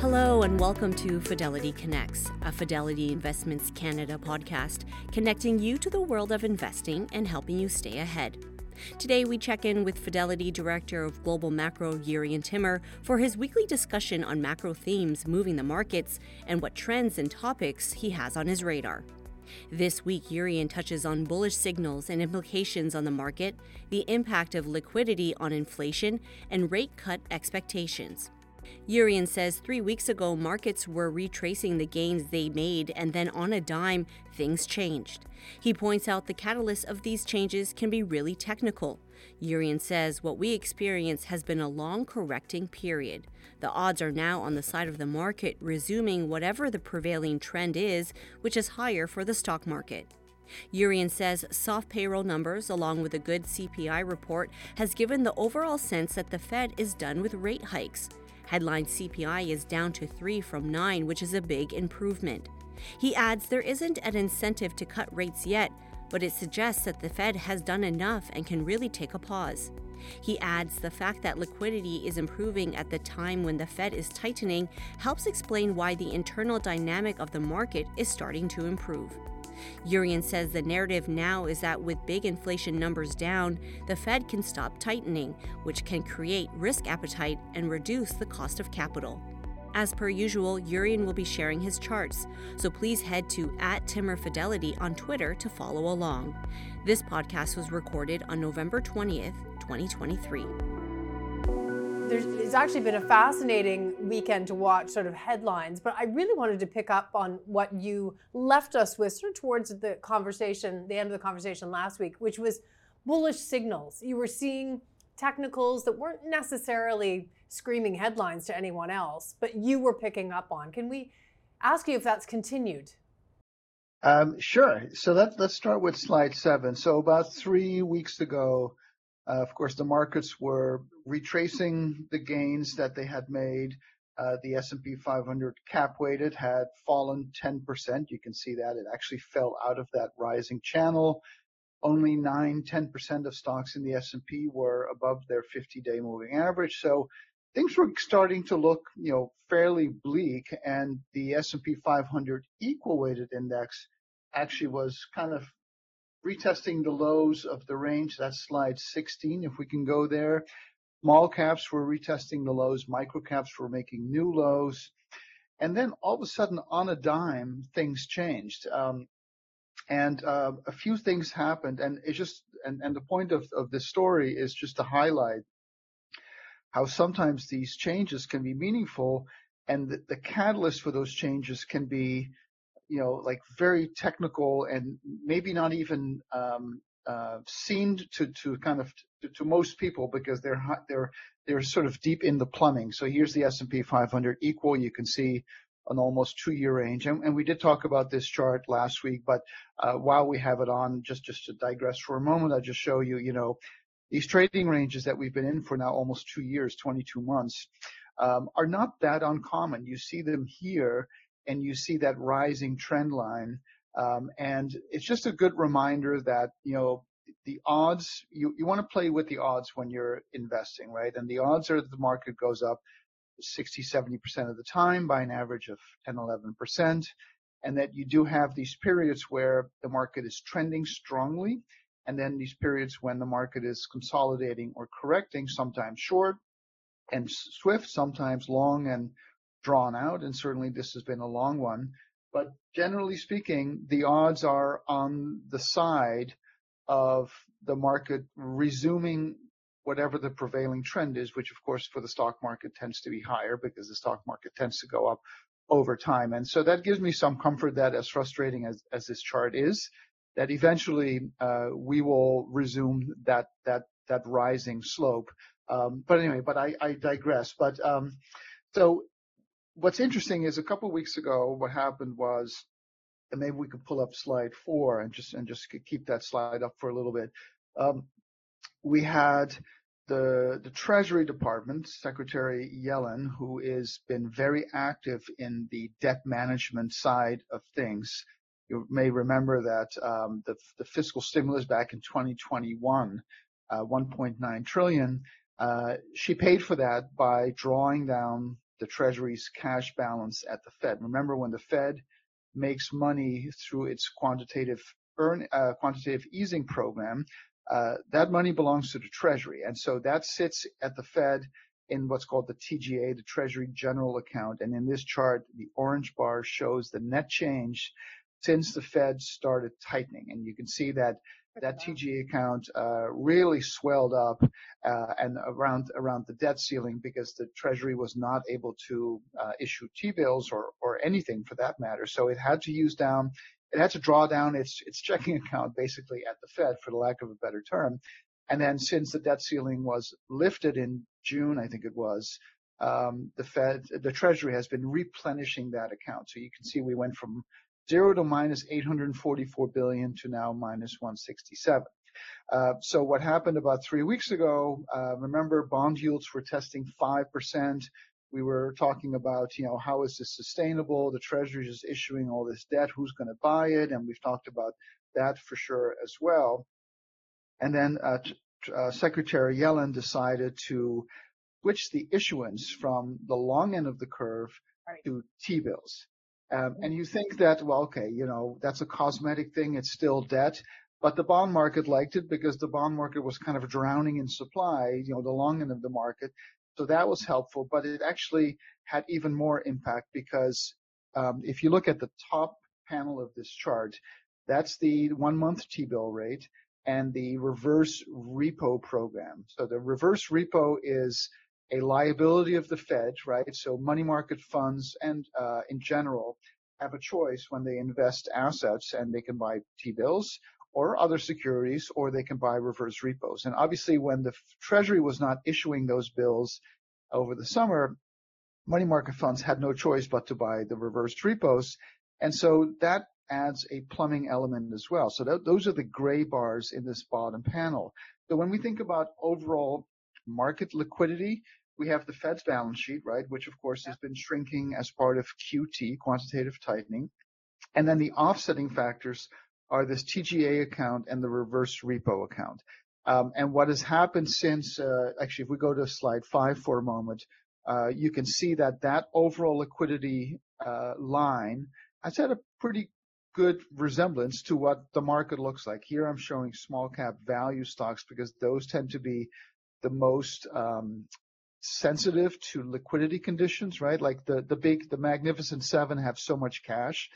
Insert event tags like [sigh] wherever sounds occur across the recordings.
Hello, and welcome to Fidelity Connects, a Fidelity Investments Canada podcast, connecting you to the world of investing and helping you stay ahead. Today, we check in with Fidelity Director of Global Macro, Jurrien Timmer, for his weekly discussion on macro themes moving the markets and what trends and topics he has on his radar. This week, Jurrien touches on bullish signals and implications on the market, the impact of liquidity on inflation, and rate cut expectations. Jurrien says three weeks ago, markets were retracing the gains they made, and then on a dime, things changed. He points out the catalyst of these changes can be really technical. Jurrien says what we experience has been a long correcting period. The odds are now on the side of the market, resuming whatever the prevailing trend is, which is higher for the stock market. Jurrien says soft payroll numbers, along with a good CPI report, has given the overall sense that the Fed is done with rate hikes. Headline CPI is down to 3 from 9, which is a big improvement. He adds there isn't an incentive to cut rates yet, but it suggests that the Fed has done enough and can really take a pause. He adds the fact that liquidity is improving at the time when the Fed is tightening helps explain why the internal dynamic of the market is starting to improve. Jurrien says the narrative now is that with big inflation numbers down, the Fed can stop tightening, which can create risk appetite and reduce the cost of capital. As per usual, Jurrien will be sharing his charts, so please head to at Timmer Fidelity on Twitter to follow along. This podcast was recorded on November 20th, 2023. There's, it's actually been a fascinating weekend to watch sort of headlines, but I really wanted to pick up on what you left us with sort of towards the conversation, the end of the conversation last week, which was bullish signals. You were seeing technicals that weren't necessarily screaming headlines to anyone else, but you were picking up on. Can we ask you if that's continued? Um, sure. So let, let's start with slide seven. So about three weeks ago, of course, the markets were retracing the gains that they had made. Uh, the S&P 500 cap weighted had fallen 10%. You can see that it actually fell out of that rising channel. Only 9, 10% of stocks in the S&P were above their 50-day moving average. So things were starting to look, you know, fairly bleak, and the S&P 500 equal weighted index actually was kind of retesting the lows of the range. That's slide 16. If we can go there. Small caps were retesting the lows. Micro caps were making new lows. And then all of a sudden, on a dime, things changed. Um, and uh, a few things happened. And it's just, and, and the point of, of this story is just to highlight how sometimes these changes can be meaningful and the, the catalyst for those changes can be you know, like very technical and maybe not even um, uh, seen to, to kind of to, to, most people because they're they're they're sort of deep in the plumbing. So here's the S&P 500 equal. You can see an almost two-year range, and, and, we did talk about this chart last week. But uh, while we have it on, just just to digress for a moment, I'll just show you, you know, these trading ranges that we've been in for now almost two years, 22 months, um, are not that uncommon. You see them here and you see that rising trend line. Um, and it's just a good reminder that, you know, the odds, you, you want to play with the odds when you're investing, right? And the odds are that the market goes up 60, 70% of the time by an average of 10, 11%. And that you do have these periods where the market is trending strongly. And then these periods when the market is consolidating or correcting, sometimes short and swift, sometimes long and drawn out, and certainly this has been a long one. But generally speaking, the odds are on the side of the market resuming whatever the prevailing trend is, which of course for the stock market tends to be higher because the stock market tends to go up over time. And so that gives me some comfort that as frustrating as, as this chart is, that eventually uh, we will resume that that that rising slope. Um, but anyway, but I, I digress. But um, so what's interesting is a couple of weeks ago, what happened was, and maybe we could pull up slide four and just and just keep that slide up for a little bit. Um, we had the the Treasury Department, Secretary Yellen, who has been very active in the debt management side of things. You may remember that um, the the fiscal stimulus back in 2021, uh, 1.9 trillion. Uh, she paid for that by drawing down the Treasury's cash balance at the Fed. Remember, when the Fed makes money through its quantitative earn, uh, quantitative easing program, uh, that money belongs to the Treasury, and so that sits at the Fed in what's called the TGA, the Treasury General Account. And in this chart, the orange bar shows the net change since the Fed started tightening, and you can see that that TGA account uh, really swelled up uh, and around around the debt ceiling because the Treasury was not able to uh, issue T-bills or or anything for that matter. So it had to use down, it had to draw down its its checking account basically at the Fed, for the lack of a better term. And then since the debt ceiling was lifted in June, I think it was, um, the Fed, the Treasury has been replenishing that account. So you can see we went from zero to minus 844 billion to now minus 167. Uh, so what happened about three weeks ago? Uh, remember, bond yields were testing five percent. We were talking about, you know, how is this sustainable? The Treasury is issuing all this debt. Who's going to buy it? And we've talked about that for sure as well. And then uh, uh, Secretary Yellen decided to switch the issuance from the long end of the curve right. to T-bills. Um, and you think that, well, okay, you know, that's a cosmetic thing. It's still debt. But the bond market liked it because the bond market was kind of drowning in supply, you know, the long end of the market. So that was helpful, but it actually had even more impact because um, if you look at the top panel of this chart, that's the one month T-bill rate and the reverse repo program. So the reverse repo is a liability of the Fed, right? So money market funds and uh, in general have a choice when they invest assets and they can buy T-bills or other securities or they can buy reverse repos. And obviously when the Treasury was not issuing those bills over the summer, money market funds had no choice but to buy the reverse repos. And so that adds a plumbing element as well. So th- those are the gray bars in this bottom panel. So when we think about overall market liquidity, we have the Fed's balance sheet, right, which of course has been shrinking as part of QT, quantitative tightening. And then the offsetting factors are this TGA account and the reverse repo account. Um, and what has happened since, uh, actually, if we go to slide five for a moment, uh, you can see that that overall liquidity uh, line has had a pretty good resemblance to what the market looks like. Here I'm showing small cap value stocks because those tend to be the most um, sensitive to liquidity conditions, right? Like the the big the magnificent seven have so much cash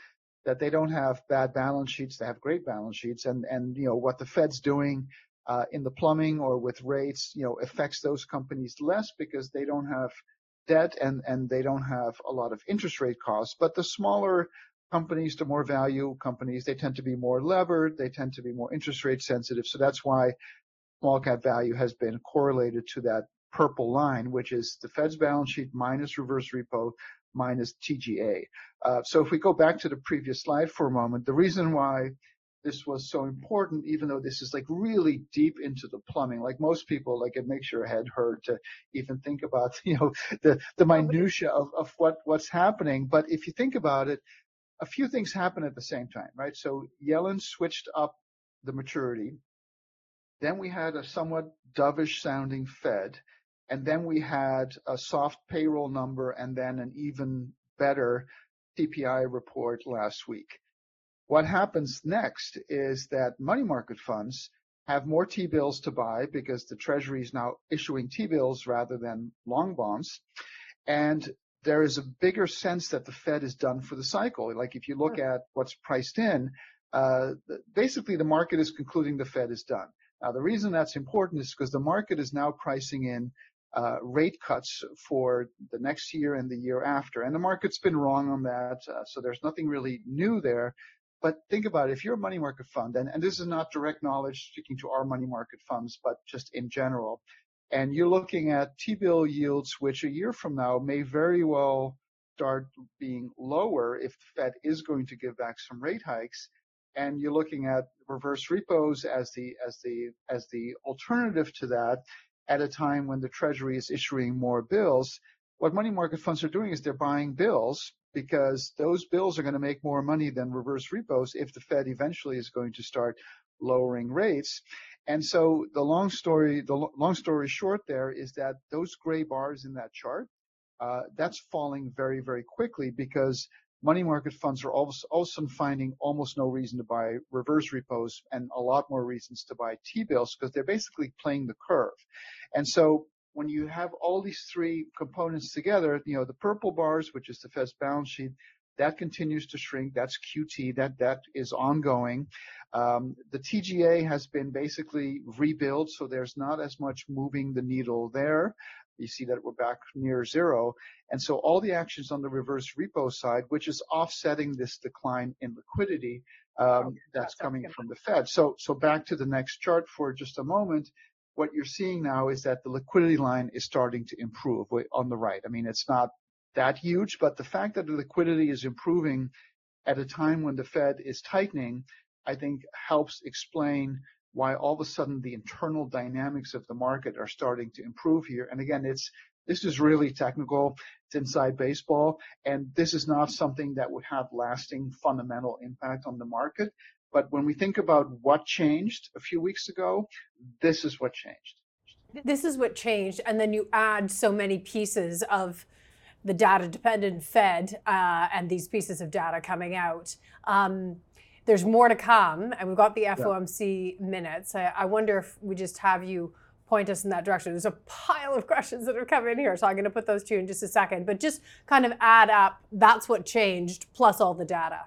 that they don't have bad balance sheets. They have great balance sheets, and and you know what the Fed's doing uh, in the plumbing or with rates, you know, affects those companies less because they don't have debt and and they don't have a lot of interest rate costs. But the smaller companies, the more value companies, they tend to be more levered, they tend to be more interest rate sensitive. So that's why small cap value has been correlated to that purple line, which is the Fed's balance sheet minus reverse repo minus TGA. Uh, so if we go back to the previous slide for a moment, the reason why this was so important, even though this is like really deep into the plumbing, like most people, like it makes your head hurt to even think about, [laughs] you know, the, the minutia of, of what, what's happening. But if you think about it, a few things happen at the same time, right? So Yellen switched up the maturity. Then we had a somewhat dovish sounding Fed. And then we had a soft payroll number and then an even better CPI report last week. What happens next is that money market funds have more T-bills to buy because the Treasury is now issuing T-bills rather than long bonds. And there is a bigger sense that the Fed is done for the cycle. Like if you look at what's priced in, uh, basically the market is concluding the Fed is done. Now the reason that's important is because the market is now pricing in uh, rate cuts for the next year and the year after. And the market's been wrong on that, uh, so there's nothing really new there. But think about it, if you're a money market fund, and, and this is not direct knowledge speaking to our money market funds, but just in general, and you're looking at T-bill yields, which a year from now may very well start being lower if the Fed is going to give back some rate hikes, and you're looking at reverse repos as the as the as the alternative to that, at a time when the Treasury is issuing more bills, what money market funds are doing is they're buying bills because those bills are going to make more money than reverse repos if the Fed eventually is going to start lowering rates. And so the long story, the long story short there is that those gray bars in that chart, uh, that's falling very, very quickly because money market funds are all, all of a sudden finding almost no reason to buy reverse repos and a lot more reasons to buy T-bills because they're basically playing the curve. And so when you have all these three components together, you know, the purple bars, which is the Fed's balance sheet, that continues to shrink. That's QT. That that is ongoing. Um, the TGA has been basically rebuilt, so there's not as much moving the needle there. You see that we're back near zero. And so all the actions on the reverse repo side, which is offsetting this decline in liquidity, um, that's coming from the Fed. So, so back to the next chart for just a moment. What you're seeing now is that the liquidity line is starting to improve on the right. I mean, it's not that huge, but the fact that the liquidity is improving at a time when the Fed is tightening, I think helps explain why all of a sudden the internal dynamics of the market are starting to improve here. And again, it's this is really technical. It's inside baseball, and this is not something that would have lasting fundamental impact on the market. But when we think about what changed a few weeks ago, this is what changed. This is what changed, and then you add so many pieces of the data dependent Fed uh, and these pieces of data coming out. Um, there's more to come, and we've got the FOMC yeah. minutes. I, I, wonder if we just have you point us in that direction. There's a pile of questions that have come in here, so I'm going to put those to you in just a second. But just kind of add up that's what changed plus all the data.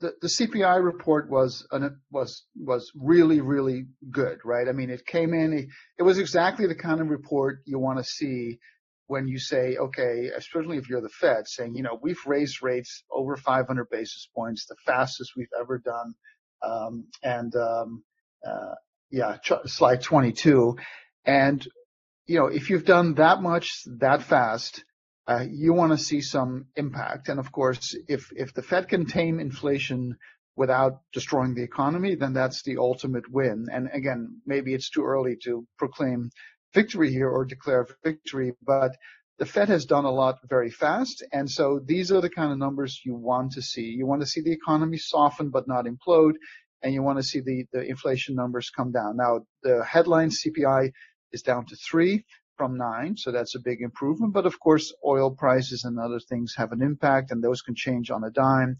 The, the CPI report was an, was was really really good, right? I mean, it came in. It, it was exactly the kind of report you want to see when you say, okay, especially if you're the Fed, saying, you know, we've raised rates over 500 basis points, the fastest we've ever done. Um, and um, uh, yeah, ch- slide 22. And you know, if you've done that much that fast, uh, you want to see some impact. And of course, if if the Fed can tame inflation without destroying the economy, then that's the ultimate win. And again, maybe it's too early to proclaim victory here or declare victory, but the Fed has done a lot very fast. And so these are the kind of numbers you want to see. You want to see the economy soften but not implode, and you want to see the, the inflation numbers come down. Now, the headline CPI is down to three from nine, so that's a big improvement. But of course, oil prices and other things have an impact, and those can change on a dime.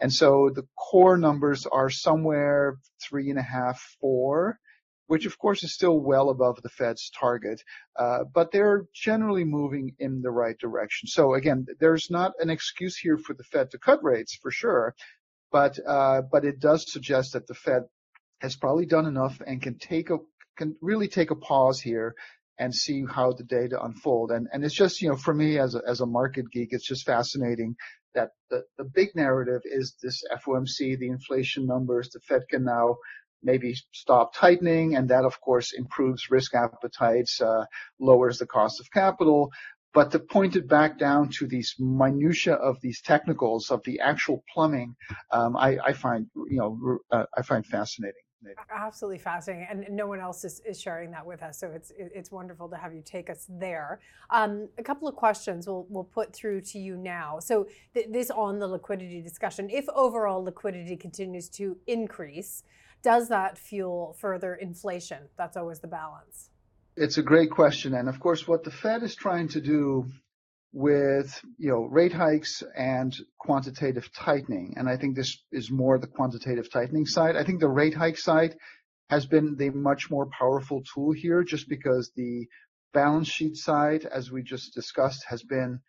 And so the core numbers are somewhere three and a half, four which of course is still well above the Fed's target, uh, but they're generally moving in the right direction. So again, there's not an excuse here for the Fed to cut rates for sure, but uh, but it does suggest that the Fed has probably done enough and can take a can really take a pause here and see how the data unfold. And and it's just you know for me as a as a market geek, it's just fascinating that the, the big narrative is this FOMC, the inflation numbers. The Fed can now maybe stop tightening, and that of course improves risk appetites, uh, lowers the cost of capital. But to point it back down to these minutia of these technicals of the actual plumbing, um, I, I, find you know uh, I find fascinating. Absolutely fascinating, and no one else is, is sharing that with us. So it's it's wonderful to have you take us there. Um, a couple of questions we'll we'll put through to you now. So th- this on the liquidity discussion. If overall liquidity continues to increase, does that fuel further inflation? That's always the balance. It's a great question. And of course, what the Fed is trying to do with you know rate hikes and quantitative tightening. And i think this is more the quantitative tightening side. I think the rate hike side has been the much more powerful tool here just because the balance sheet side as we just discussed has been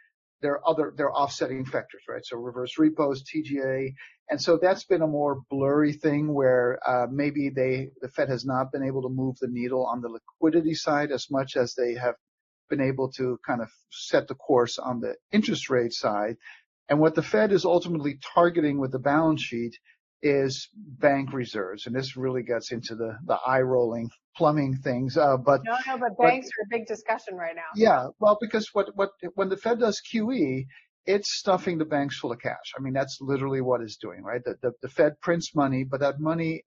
there are other there are offsetting factors, right? So reverse repos, TGA, and so that's been a more blurry thing where uh, maybe they the Fed has not been able to move the needle on the liquidity side as much as they have been able to kind of set the course on the interest rate side. And what the Fed is ultimately targeting with the balance sheet is bank reserves, and this really gets into the the eye rolling plumbing things. Uh, but no, no, but banks but, are a big discussion right now. Yeah, well, because what what when the Fed does QE, it's stuffing the banks full of cash. I mean, that's literally what it's doing, right? The the, the Fed prints money, but that money.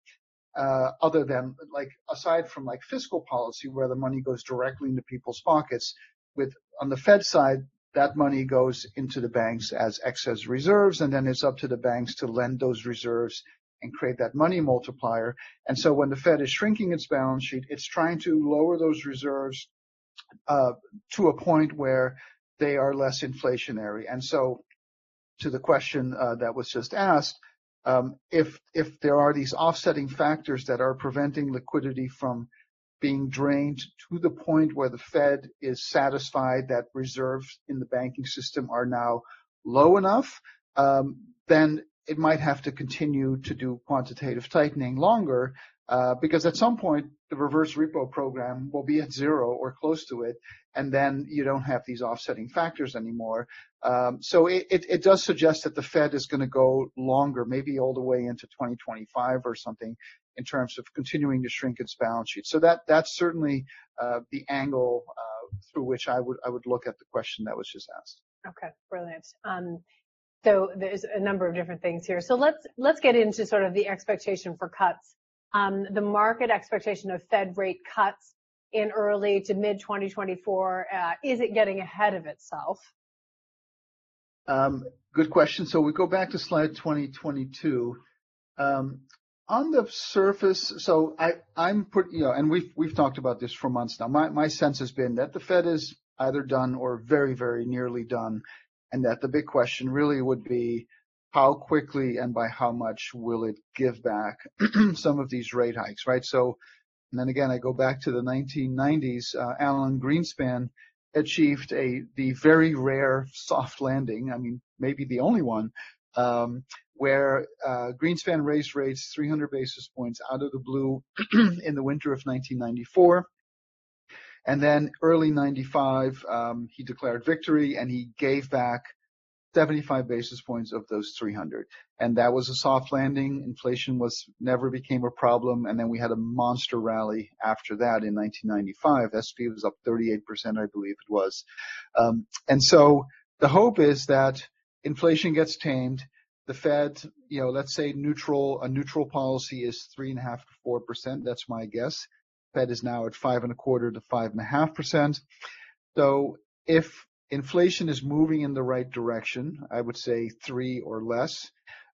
Uh, other than like aside from like fiscal policy where the money goes directly into people's pockets with on the Fed side that money goes into the banks as excess reserves, and then it's up to the banks to lend those reserves and create that money multiplier. And so when the Fed is shrinking its balance sheet, it's trying to lower those reserves uh, to a point where they are less inflationary. And so, to the question uh, that was just asked, if if there are these offsetting factors that are preventing liquidity from being drained to the point where the Fed is satisfied that reserves in the banking system are now low enough, um, then it might have to continue to do quantitative tightening longer because at some point the reverse repo program will be at zero or close to it, and then you don't have these offsetting factors anymore. Um, so it, it, it, does suggest that the Fed is going to go longer, maybe all the way into 2025 or something, in terms of continuing to shrink its balance sheet. So that that's certainly uh, the angle uh, through which I would I would look at the question that was just asked. Okay, brilliant. Um, so there's a number of different things here. So let's let's get into sort of the expectation for cuts. Um, the market expectation of Fed rate cuts in early to mid 2024. Uh, is it getting ahead of itself? Um, good question. So we go back to slide 2022. Um, on the surface, so I, I'm put, you know, and we've we've talked about this for months now. My my sense has been that the Fed is either done or very very nearly done, and that the big question really would be how quickly and by how much will it give back [clears throat] some of these rate hikes, right? So, and then again, I go back to the 1990s. Uh, Alan Greenspan achieved a the very rare soft landing. I mean, maybe the only one um, where uh, Greenspan raised rates 300 basis points out of the blue [clears throat] in the winter of 1994. And then early 95, um, he declared victory and he gave back 75 basis points of those 300. And that was a soft landing. Inflation was never became a problem. And then we had a monster rally after that in 1995. SP was up 38%, I believe it was. Um, and so the hope is that inflation gets tamed. The Fed, you know, let's say neutral, a neutral policy is three and a half to four percent. That's my guess. Fed is now at five and a quarter to five and a half percent. So if inflation is moving in the right direction, I would say three or less,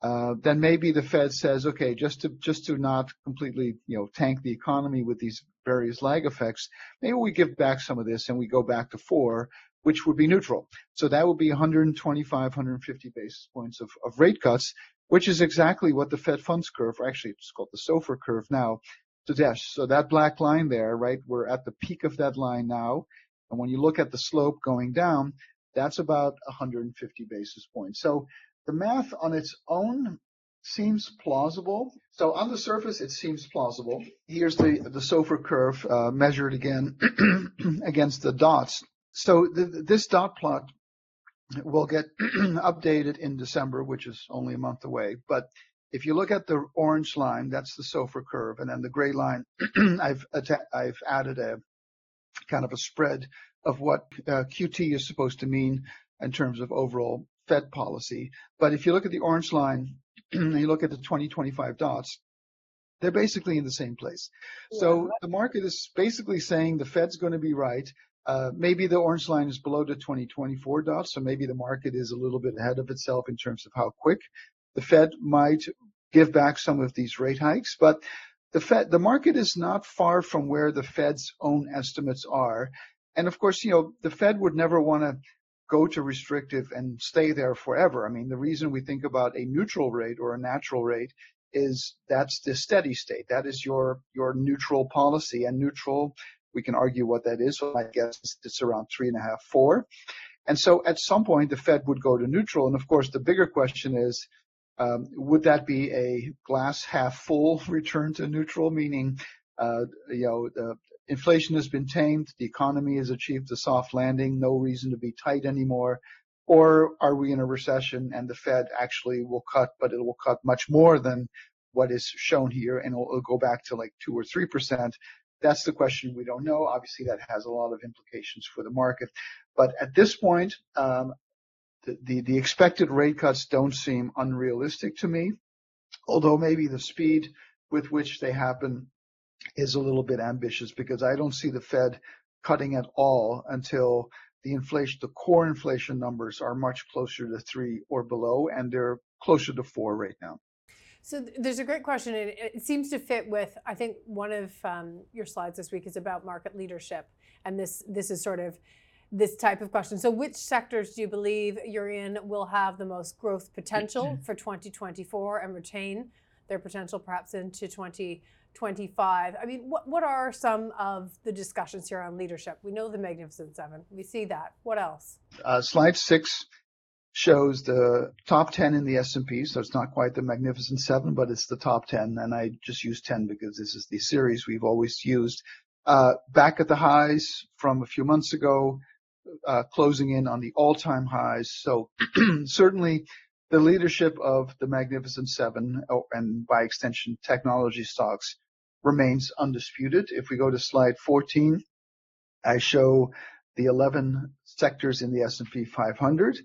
uh, then maybe the Fed says, okay, just to just to not completely, you know, tank the economy with these various lag effects, maybe we give back some of this and we go back to four, which would be neutral. So that would be 125, 150 basis points of, of rate cuts, which is exactly what the Fed funds curve, or actually it's called the SOFR curve now, suggests. So that black line there, right, we're at the peak of that line now. And when you look at the slope going down, that's about 150 basis points. So the math on its own seems plausible. So on the surface, it seems plausible. Here's the, the SOFR curve uh, measured again [clears throat] against the dots. So the, this dot plot will get [clears throat] updated in December, which is only a month away. But if you look at the orange line, that's the SOFR curve, and then the gray line, [clears throat] I've I've added a kind of a spread of what uh, QT is supposed to mean in terms of overall Fed policy. But if you look at the orange line, [clears throat] and you look at the 2025 dots, they're basically in the same place. Yeah. So the market is basically saying the Fed's going to be right. Uh, maybe the orange line is below the 2024 dots, so maybe the market is a little bit ahead of itself in terms of how quick the Fed might give back some of these rate hikes. But the Fed, the market is not far from where the Fed's own estimates are. And of course, you know, the Fed would never want to go to restrictive and stay there forever. I mean, the reason we think about a neutral rate or a natural rate is that's the steady state. That is your your neutral policy. And neutral, we can argue what that is. So I guess it's around three and a half, four. And so at some point the Fed would go to neutral. And of course, the bigger question is, um, would that be a glass half full [laughs] return to neutral, meaning, uh, you know, the inflation has been tamed, the economy has achieved a soft landing, no reason to be tight anymore? Or are we in a recession and the Fed actually will cut, but it will cut much more than what is shown here and it'll, it'll go back to like two or three percent. That's the question we don't know. Obviously, that has a lot of implications for the market. But at this point, um, the, the, expected rate cuts don't seem unrealistic to me, although maybe the speed with which they happen is a little bit ambitious because I don't see the Fed cutting at all until the inflation, the core inflation numbers are much closer to three or below, and they're closer to four right now. So there's a great question, and it seems to fit with. I think one of um, your slides this week is about market leadership, and this this is sort of this type of question. So, which sectors do you believe you're in will have the most growth potential for 2024 and retain their potential perhaps into 2025? I mean, what, what are some of the discussions here on leadership? We know the Magnificent Seven, we see that. What else? Uh, slide six shows the top 10 in the S&P, so it's not quite the Magnificent Seven, but it's the top 10, and I just use 10 because this is the series we've always used. Uh, back at the highs from a few months ago, uh, closing in on the all-time highs. So [clears throat] certainly the leadership of the Magnificent Seven and by extension technology stocks, remains undisputed. If we go to slide 14, I show the 11 sectors in the S&P 500,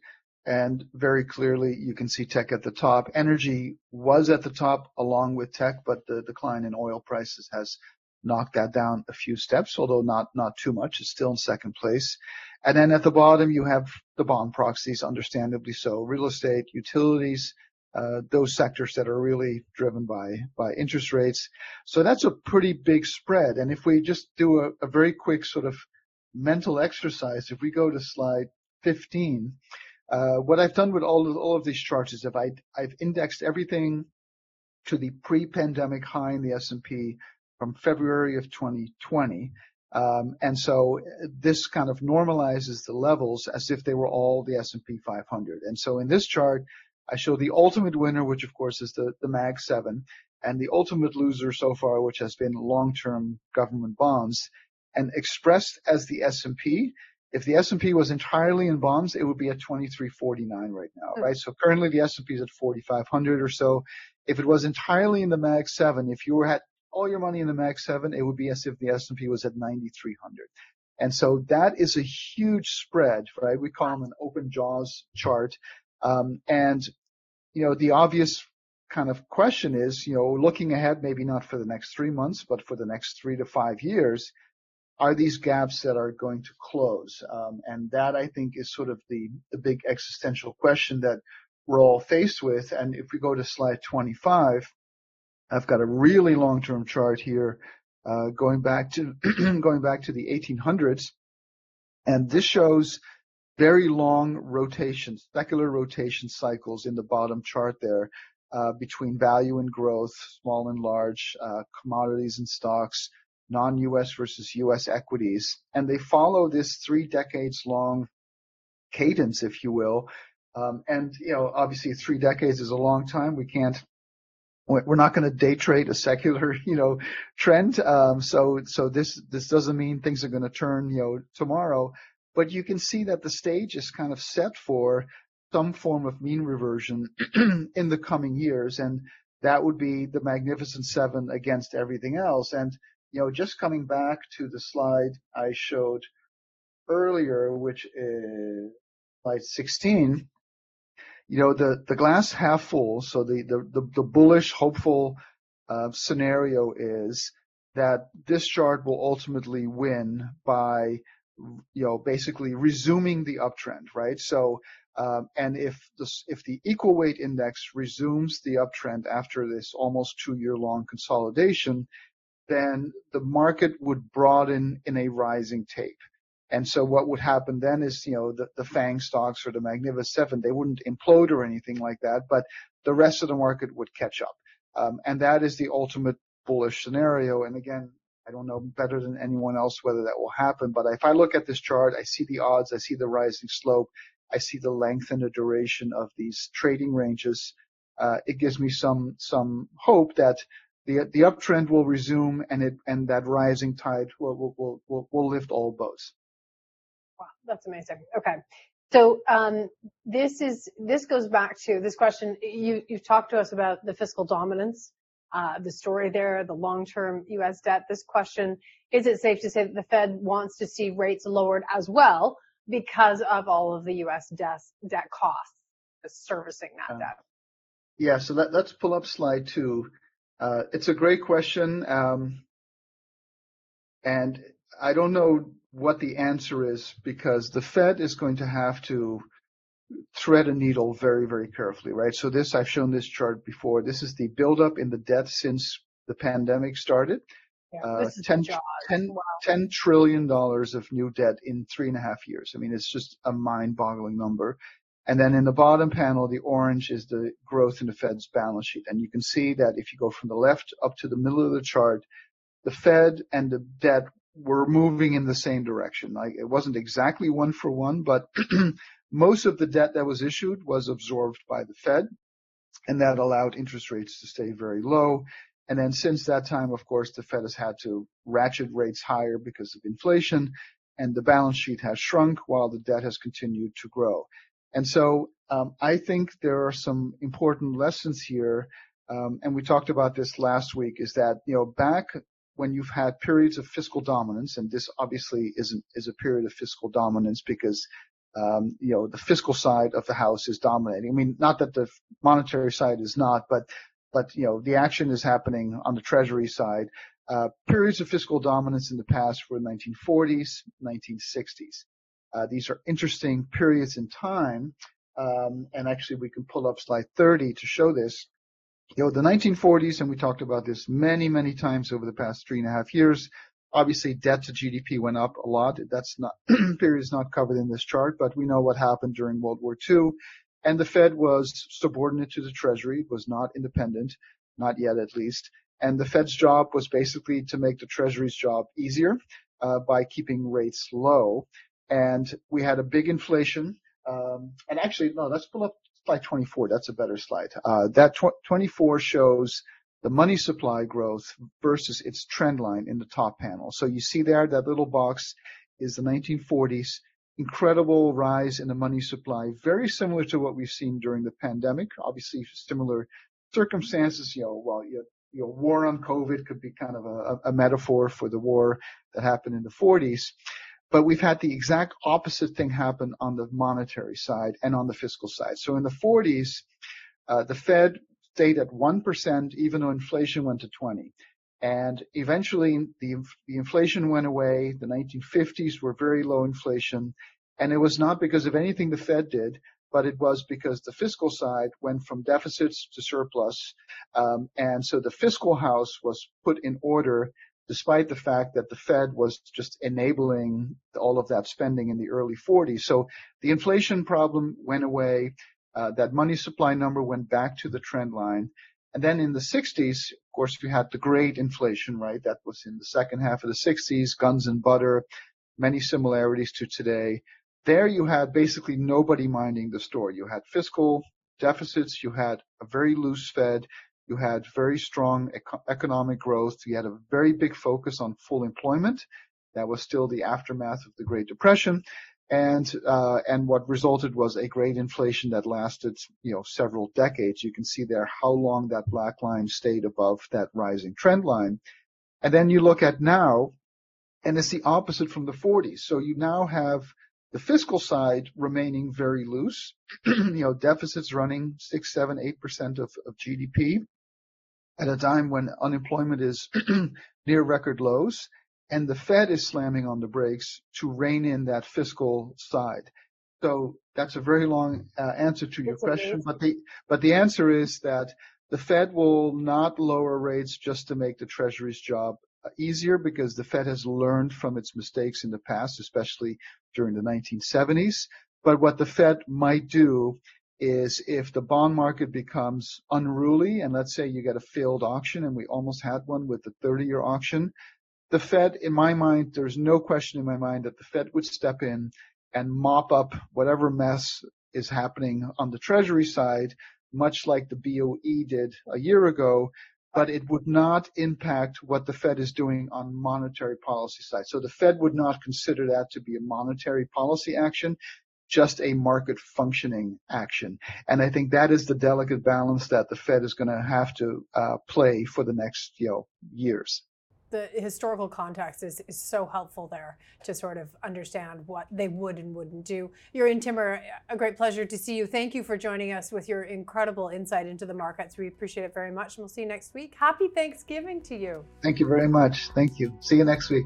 and very clearly you can see tech at the top. Energy was at the top along with tech, but the decline in oil prices has knocked that down a few steps, although not not too much. It's still in second place. And then at the bottom, you have the bond proxies, understandably so, real estate, utilities, uh, those sectors that are really driven by by interest rates. So that's a pretty big spread. And if we just do a, a very quick sort of mental exercise, if we go to slide 15, uh, what I've done with all of, all of these charts is if I, I've indexed everything to the pre-pandemic high in the S&P from February of 2020. Um, and so this kind of normalizes the levels as if they were all the S&P 500. And so in this chart, I show the ultimate winner, which of course is the, the MAG 7, and the ultimate loser so far, which has been long-term government bonds. And expressed as the S&P, if the S&P was entirely in bonds, it would be at 2349 right now, mm-hmm. right? So currently the S&P is at 4500 or so. If it was entirely in the MAG 7, if you were at all your money in the Mag 7, it would be as if the S&P was at 9,300. And so that is a huge spread, right? We call them an open jaws chart. Um, and, you know, the obvious kind of question is, you know, looking ahead, maybe not for the next three months, but for the next three to five years, are these gaps that are going to close? Um, and that I think is sort of the, the big existential question that we're all faced with. And if we go to slide 25, I've got a really long-term chart here, uh, going back to [clears throat] going back to the 1800s, and this shows very long rotations, secular rotation cycles in the bottom chart there, uh, between value and growth, small and large, uh, commodities and stocks, non-U.S. versus U.S. equities, and they follow this three decades long cadence, if you will. Um, and you know, obviously, three decades is a long time. We can't we're not going to day trade a secular, [laughs] you know, trend. Um, so, so this, this doesn't mean things are going to turn, you know, tomorrow, but you can see that the stage is kind of set for some form of mean reversion [clears throat] in the coming years. And that would be the magnificent seven against everything else. And, you know, just coming back to the slide I showed earlier, which is slide 16, you know, the, the glass half full, so the, the, the, the bullish, hopeful uh, scenario is that this chart will ultimately win by, you know, basically resuming the uptrend, right? So, um, and if the, if the equal weight index resumes the uptrend after this almost two year long consolidation, then the market would broaden in a rising tape. And so what would happen then is, you know, the, the FANG stocks or the Magnificent Seven, they wouldn't implode or anything like that, but the rest of the market would catch up. Um, and that is the ultimate bullish scenario. And again, I don't know better than anyone else whether that will happen, but if I look at this chart, I see the odds, I see the rising slope, I see the length and the duration of these trading ranges. Uh, it gives me some some hope that the the uptrend will resume and it and that rising tide will will will, will lift all boats. That's amazing. Okay. So um, this is this goes back to this question. You you've talked to us about the fiscal dominance, uh, the story there, the long-term U.S. debt. This question: Is it safe to say that the Fed wants to see rates lowered as well because of all of the U.S. debt debt costs servicing that um, debt? Yeah. So let, us pull up slide two. Uh, it's a great question, um, and I don't know what the answer is because the Fed is going to have to thread a needle very, very carefully, right? So this, I've shown this chart before. This is the buildup in the debt since the pandemic started. Yeah, uh, 10, 10 Wow. $10 trillion of new debt in three and a half years. I mean, it's just a mind boggling number. And then in the bottom panel, the orange is the growth in the Fed's balance sheet. And you can see that if you go from the left up to the middle of the chart, the Fed and the debt were moving in the same direction. Like it wasn't exactly one for one, but [clears throat] most of the debt that was issued was absorbed by the Fed. And that allowed interest rates to stay very low. And then since that time, of course, the Fed has had to ratchet rates higher because of inflation and the balance sheet has shrunk while the debt has continued to grow. And so um, I think there are some important lessons here. Um, and we talked about this last week is that, you know, back when you've had periods of fiscal dominance, and this obviously isn't, is a period of fiscal dominance because um, you know, the fiscal side of the house is dominating. I mean, not that the monetary side is not, but but you know, the action is happening on the treasury side. Uh, periods of fiscal dominance in the past were 1940s, 1960s. Uh, these are interesting periods in time, um, and actually we can pull up slide 30 to show this. You know, the 1940s, and we talked about this many, many times over the past three and a half years. Obviously, debt to GDP went up a lot. That's not [clears throat] period is not covered in this chart, but we know what happened during World War II. And the Fed was subordinate to the Treasury, was not independent, not yet at least. And the Fed's job was basically to make the Treasury's job easier uh, by keeping rates low. And we had a big inflation. Um, and actually, no, let's pull up slide 24. That's a better slide. Uh, that tw- 24 shows the money supply growth versus its trend line in the top panel. So you see there that little box is the 1940s incredible rise in the money supply, very similar to what we've seen during the pandemic. Obviously, similar circumstances. You know, well, you, war on COVID could be kind of a, a metaphor for the war that happened in the 40s. But we've had the exact opposite thing happen on the monetary side and on the fiscal side. So in the 40s, uh, the Fed stayed at 1%, even though inflation went to 20. And eventually the, the inflation went away. The 1950s were very low inflation. And it was not because of anything the Fed did, but it was because the fiscal side went from deficits to surplus. Um, and so the fiscal house was put in order despite the fact that the Fed was just enabling all of that spending in the early 40s. So the inflation problem went away. Uh, that money supply number went back to the trend line. And then in the 60s, of course, we had the great inflation, right? That was in the second half of the 60s, guns and butter, many similarities to today. There you had basically nobody minding the store. You had fiscal deficits, you had a very loose Fed, you had very strong eco- economic growth, you had a very big focus on full employment. That was still the aftermath of the Great Depression and uh, and what resulted was a great inflation that lasted you know several decades. You can see there how long that black line stayed above that rising trend line, and then you look at now, and it's the opposite from the 40s. So you now have the fiscal side remaining very loose, [clears throat] you know deficits running six, seven, eight percent of, of GDP at a time when unemployment is [clears throat] near record lows and the Fed is slamming on the brakes to rein in that fiscal side. So that's a very long uh, answer to your question, amazing. but the but the answer is that the Fed will not lower rates just to make the Treasury's job uh, easier because the Fed has learned from its mistakes in the past, especially during the 1970s. But what the Fed might do is if the bond market becomes unruly, and let's say you get a failed auction, and we almost had one with the 30-year auction, the Fed, in my mind, there's no question in my mind that the Fed would step in and mop up whatever mess is happening on the Treasury side, much like the BOE did a year ago, but it would not impact what the Fed is doing on monetary policy side. So the Fed would not consider that to be a monetary policy action, just a market functioning action. And I think that is the delicate balance that the Fed is going to have to uh, play for the next you know, years the historical context is, is so helpful there to sort of understand what they would and wouldn't do. Jurrien Timmer, a great pleasure to see you. Thank you for joining us with your incredible insight into the markets. We appreciate it very much, and we'll see you next week. Happy Thanksgiving to you. Thank you very much. Thank you. See you next week.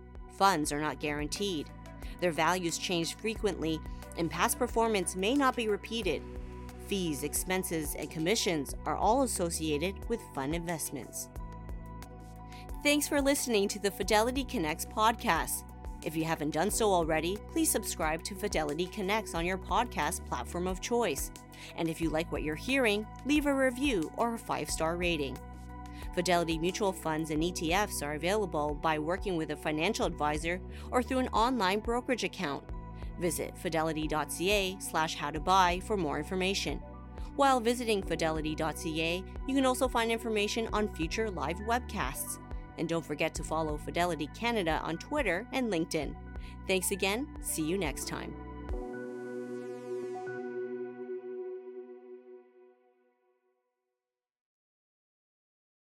Funds are not guaranteed. Their values change frequently, and past performance may not be repeated. Fees, expenses, and commissions are all associated with fund investments. Thanks for listening to the Fidelity Connects podcast. If you haven't done so already, please subscribe to Fidelity Connects on your podcast platform of choice. And if you like what you're hearing, leave a review or a five star rating. Fidelity mutual funds and ETFs are available by working with a financial advisor or through an online brokerage account. Visit fidelity.ca slash how to buy for more information. While visiting fidelity.ca, you can also find information on future live webcasts. And don't forget to follow Fidelity Canada on Twitter and LinkedIn. Thanks again. See you next time.